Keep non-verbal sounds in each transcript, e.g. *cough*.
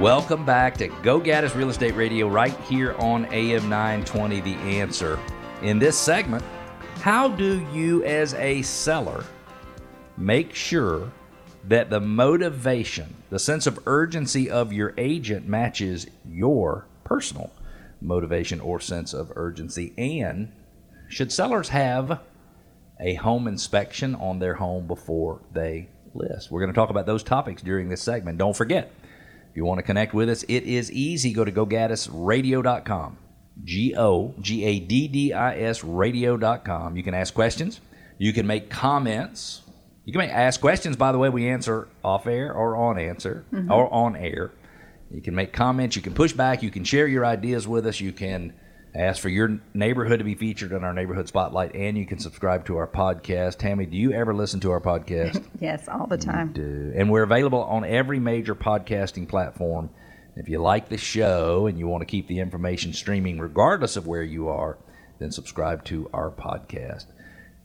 Welcome back to Go Gaddis Real Estate Radio right here on AM 920 The Answer. In this segment, how do you as a seller make sure that the motivation, the sense of urgency of your agent matches your personal motivation or sense of urgency? And should sellers have a home inspection on their home before they list? We're going to talk about those topics during this segment. Don't forget, you want to connect with us, it is easy. Go to gogaddisradio.com. G O G A D D I S radio.com. You can ask questions. You can make comments. You can make, ask questions, by the way, we answer off air or on answer mm-hmm. or on air. You can make comments. You can push back. You can share your ideas with us. You can ask for your neighborhood to be featured in our neighborhood spotlight, and you can subscribe to our podcast. Tammy, do you ever listen to our podcast? *laughs* Yes, all the time. do. And we're available on every major podcasting platform. If you like the show and you want to keep the information streaming regardless of where you are, then subscribe to our podcast.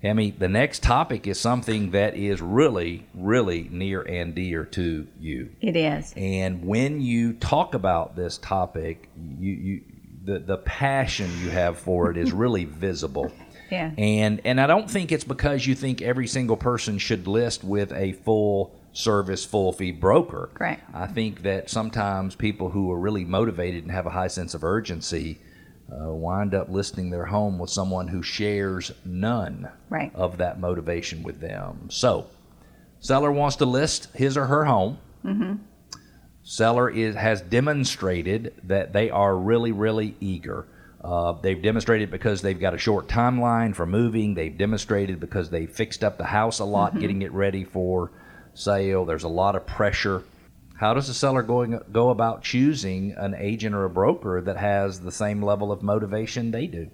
Hemi, the next topic is something that is really, really near and dear to you. It is. And when you talk about this topic, you, you the, the passion you have for it is *laughs* really visible. Yeah. And and I don't think it's because you think every single person should list with a full service, full fee broker. Correct. I think that sometimes people who are really motivated and have a high sense of urgency uh, wind up listing their home with someone who shares none Right. of that motivation with them. So, seller wants to list his or her home. Seller is has demonstrated that they are really, really eager. Uh, they've demonstrated because they've got a short timeline for moving. They've demonstrated because they fixed up the house a lot, getting it ready for sale. There's a lot of pressure. How does a seller going go about choosing an agent or a broker that has the same level of motivation they do?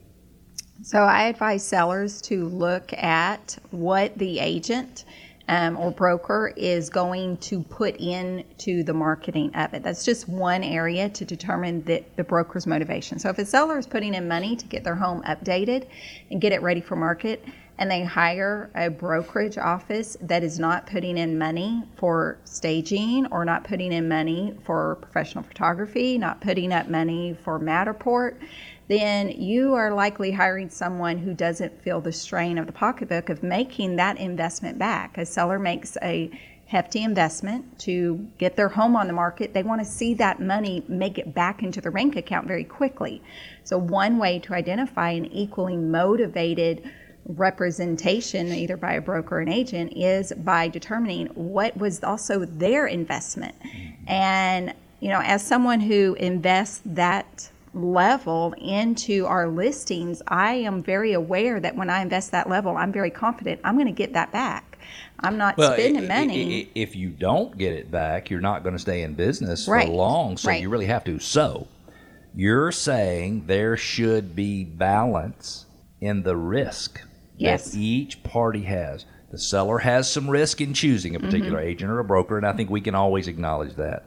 So I advise sellers to look at what the agent um, or broker is going to put into the marketing of it. That's just one area to determine the, the broker's motivation. So if a seller is putting in money to get their home updated and get it ready for market, and they hire a brokerage office that is not putting in money for staging or not putting in money for professional photography, not putting up money for Matterport, then you are likely hiring someone who doesn't feel the strain of the pocketbook of making that investment back. A seller makes a hefty investment to get their home on the market. They want to see that money make it back into the bank account very quickly. So, one way to identify an equally motivated representation, either by a broker or an agent, is by determining what was also their investment. Mm-hmm. And, you know, as someone who invests that level into our listings, I am very aware that when I invest that level, I'm very confident I'm going to get that back. I'm not spending i- i- money. if you don't get it back, you're not going to stay in business Right, for long. So right. you really have to. So you're saying there should be balance in the risk Yes. that each party has. The seller has some risk in choosing a particular Mm-hmm. agent or a broker, and I think we can always acknowledge that.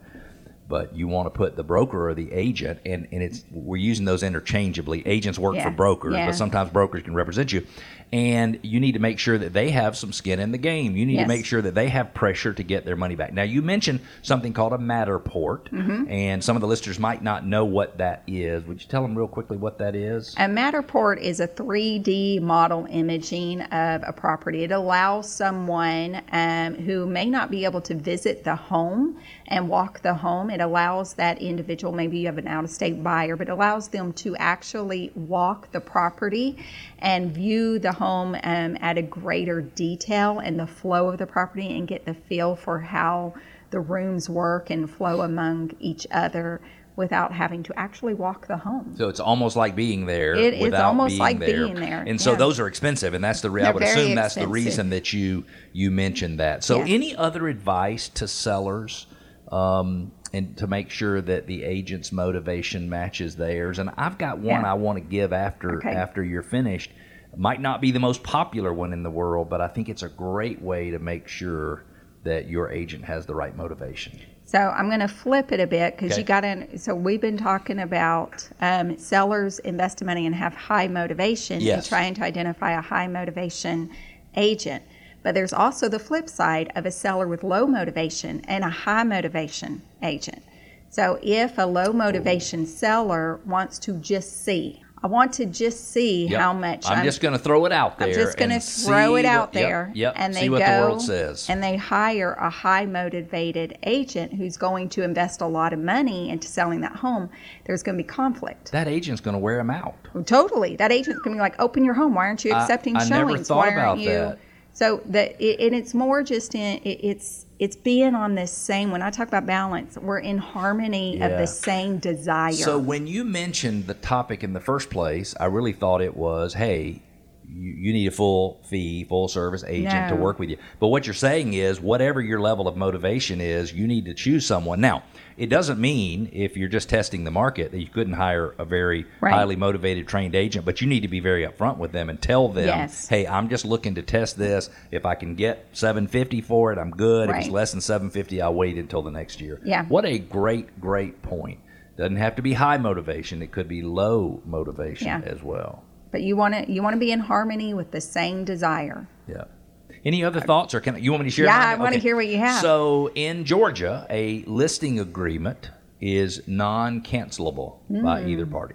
But you want to put the broker or the agent, and, and it's we're using those interchangeably. Agents work Yeah, for brokers, yeah. but sometimes brokers can represent you. And you need to make sure that they have some skin in the game. You need to make sure that they have pressure to get their money back. Now, you mentioned something called a Matterport, Mm-hmm. and some of the listeners might not know what that is. Would you tell them real quickly what that is? A Matterport is a 3D model imaging of a property. It allows someone um, who may not be able to visit the home and walk the home. It allows that individual, maybe you have an out of state buyer, but allows them to actually walk the property and view the home um, at a greater detail and the flow of the property and get the feel for how the rooms work and flow among each other without having to actually walk the home. So it's almost like being there. It is without almost being like there. being there, And so yeah. those are expensive, and that's the re- I would assume that's the reason that you you mentioned that. So any other advice to sellers? Um, and to make sure that the agent's motivation matches theirs. And I've got one Yeah. I want to give after Okay. after you're finished. Might not be the most popular one in the world, but I think it's a great way to make sure that your agent has the right motivation. So I'm going to flip it a bit because Okay. you got to. So we've been talking about um, sellers invest in money and have high motivation Yes. and trying to identify a high motivation agent. But there's also the flip side of a seller with low motivation and a high motivation agent. So if a low motivation seller wants to just see, I want to just see Yep. how much I'm, just going to throw it out there. I'm just going to and throw it out what- there, Yep. and see they what go the world says. and they hire a high motivated agent who's going to invest a lot of money into selling that home. There's going to be conflict. that agent's going to wear them out. Totally, that agent's going to be like, "Open your home. Why aren't you I- accepting I never showings? thought Why about aren't you?" that. So that, it, and it's more just in it, it's it's being on this same. When I talk about balance, we're in harmony of the same desire. So when you mentioned the topic in the first place, I really thought it was, hey, you, you need a full fee, full service agent to work with you. But what you're saying is, whatever your level of motivation is, you need to choose someone. Now, it doesn't mean if you're just testing the market that you couldn't hire a very Right. highly motivated, trained agent, but you need to be very upfront with them and tell them, Yes. hey, I'm just looking to test this. If I can get 750 for it, I'm good. If it's less than 750, I'll wait until the next year. Yeah. What a great, great point. Doesn't have to be high motivation. It could be low motivation Yeah. as well. But you want to you want to be in harmony with the same desire. Yeah. Any other thoughts, or can you want me to share? Yeah. I wanna hear what you have. So in Georgia, a listing agreement is non-cancelable by Hmm. either party.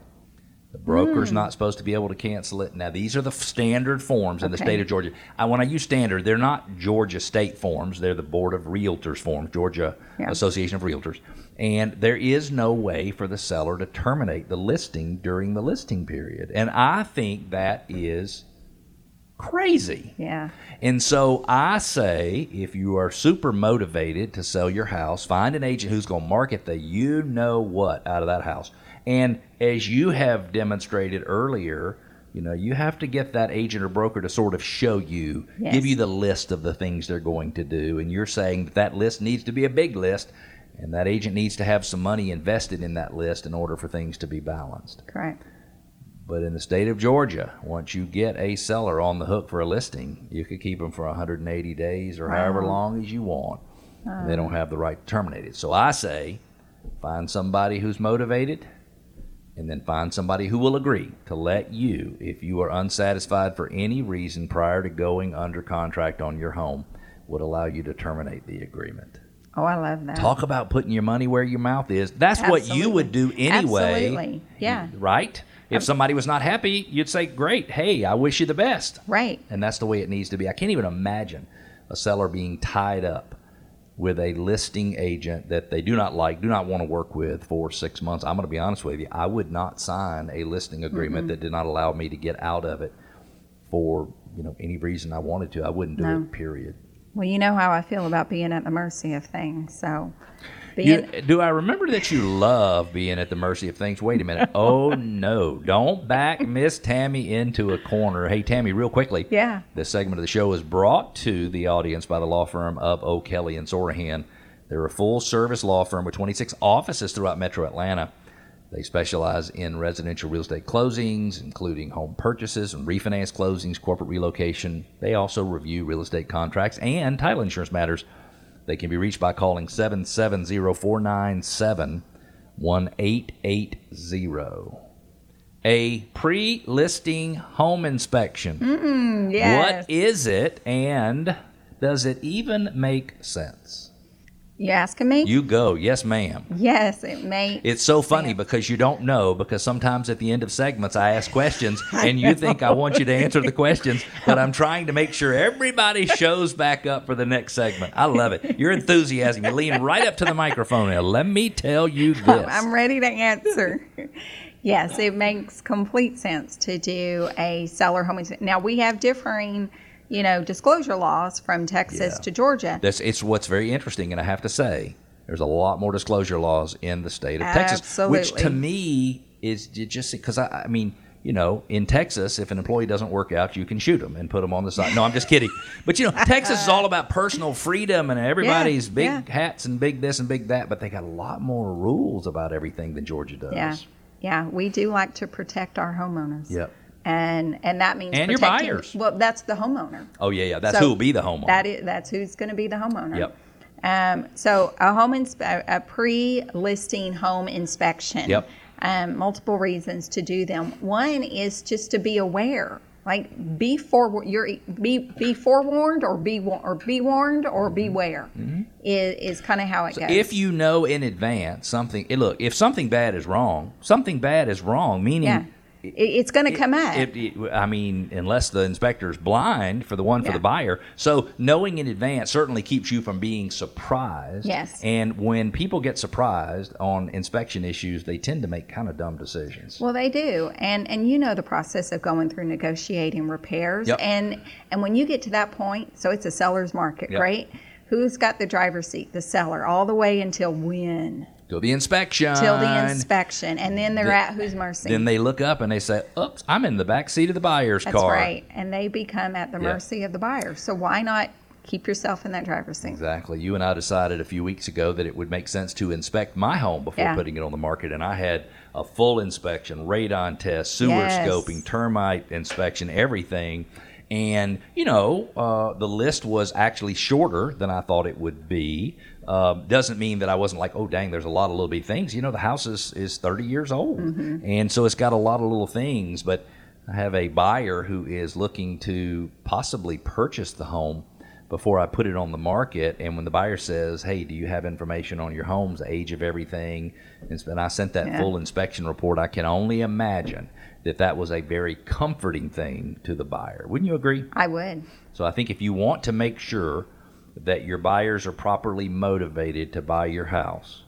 The broker's hmm. not supposed to be able to cancel it. Now, these are the standard forms in the state of Georgia. I, when I use standard, they're not Georgia state forms. They're the Board of Realtors forms, Georgia Yeah. Association of Realtors. And there is no way for the seller to terminate the listing during the listing period. And I think that is crazy. Yeah. And so I say, if you are super motivated to sell your house, find an agent who's going to market the you know what out of that house. And as you have demonstrated earlier, you know, you have to get that agent or broker to sort of show you, Yes. give you the list of the things they're going to do. And you're saying that that list needs to be a big list, and that agent needs to have some money invested in that list in order for things to be balanced. Correct. But in the state of Georgia, once you get a seller on the hook for a listing, you could keep them for 180 days or however long as you want. They don't have the right to terminate it. So I say, find somebody who's motivated, and then find somebody who will agree to let you, if you are unsatisfied for any reason prior to going under contract on your home, would allow you to terminate the agreement. Oh, I love that. Talk about putting your money where your mouth is. That's what you would do anyway. Absolutely. Yeah. Right? If somebody was not happy, you'd say, Great, hey, I wish you the best. Right. And that's the way it needs to be. I can't even imagine a seller being tied up with a listing agent that they do not like, do not want to work with for six months. I'm going to be honest with you. I would not sign a listing agreement mm-hmm. that did not allow me to get out of it for you know any reason I wanted to. I wouldn't do No. it. Period. Well, you know how I feel about being at the mercy of things. So, You, do I remember that you love being at the mercy of things? Wait a minute. Oh no! Don't back Miss Tammy into a corner. Hey Tammy, real quickly. Yeah. This segment of the show is brought to the audience by the law firm of O'Kelley and Sorohan. They're a full-service law firm with 26 offices throughout Metro Atlanta. They specialize in residential real estate closings, including home purchases and refinance closings, corporate relocation. They also review real estate contracts and title insurance matters. They can be reached by calling 770 497 1880. A pre listing home inspection. yes, What is it and does it even make sense? You asking me? You go. Yes, ma'am. yes, it may. It's so funny because you don't know because sometimes at the end of segments I ask questions *laughs* and you think I want you to answer the questions, but I'm trying to make sure everybody shows back up for the next segment. I love it. Your enthusiasm. You lean right up to the microphone now. Let me tell you *laughs* this. I'm ready to answer. *laughs* yes, it makes complete sense to do a seller home. Now we have differing, you know, disclosure laws from Texas Yeah. to Georgia. That's it's what's very interesting, and I have to say, there's a lot more disclosure laws in the state of Texas, which to me is just because I, I mean, you know, in Texas, if an employee doesn't work out, you can shoot them and put them on the side. No, I'm just kidding. *laughs* But you know, Texas is all about personal freedom, and everybody's big yeah. hats and big this and big that, but they got a lot more rules about everything than Georgia does. Yeah, yeah, we do like to protect our homeowners. Yep. And and that means And your buyers. Well, that's the homeowner. Oh yeah, yeah. That's So who will be the homeowner. That is that's who's going to be the homeowner. Yep. Um, so a home inspe- a pre-listing home inspection. Yep. Um, multiple reasons to do them. One is just to be aware. Like be for you're be be forewarned or be or be warned or beware is, is kind of how it goes. If you know in advance something, look, if something bad is wrong, something bad is wrong, meaning. yeah, it's going to come out. It, it, I mean, unless the inspector is blind for the one for Yeah. the buyer. So knowing in advance certainly keeps you from being surprised. Yes. And when people get surprised on inspection issues, they tend to make kind of dumb decisions. Well, they do, and and you know the process of going through negotiating repairs, Yep. and and when you get to that point, so it's a seller's market, Yep. right? Who's got the driver's seat? The seller, all the way until when? Till the inspection. Till the inspection, and then they're The- at whose mercy? Then they look up and they say, "Oops, I'm in the back seat of the buyer's That's car." That's right, and they become at the Yeah. mercy of the buyer. So why not keep yourself in that driver's seat? Exactly. You and I decided a few weeks ago that it would make sense to inspect my home before Yeah. putting it on the market, and I had a full inspection, radon test, sewer Yes. scoping, termite inspection, everything. And you know, uh, the list was actually shorter than I thought it would be. Uh, doesn't mean that I wasn't like, oh dang, there's a lot of little bitty things. You know, the house is is 30 years old, and so it's got a lot of little things. But I have a buyer who is looking to possibly purchase the home before I put it on the market. And when the buyer says, "Hey, do you have information on your home's age of everything?" and I sent that Yeah. full inspection report, I can only imagine that that was a very comforting thing to the buyer. Wouldn't you agree? I would. So I think if you want to make sure that your buyers are properly motivated to buy your house,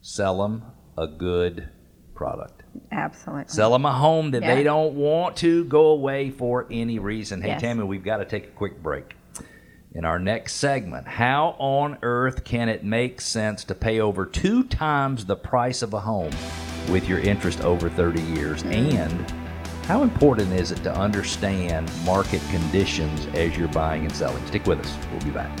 sell them a good product. Absolutely. Sell them a home that Yeah. they don't want to go away for any reason. Hey, Yes. Tammy, we've got to take a quick break. In our next segment, how on earth can it make sense to pay over two times the price of a home with your interest over 30 years? And how important is it to understand market conditions as you're buying and selling? Stick with us. We'll be back.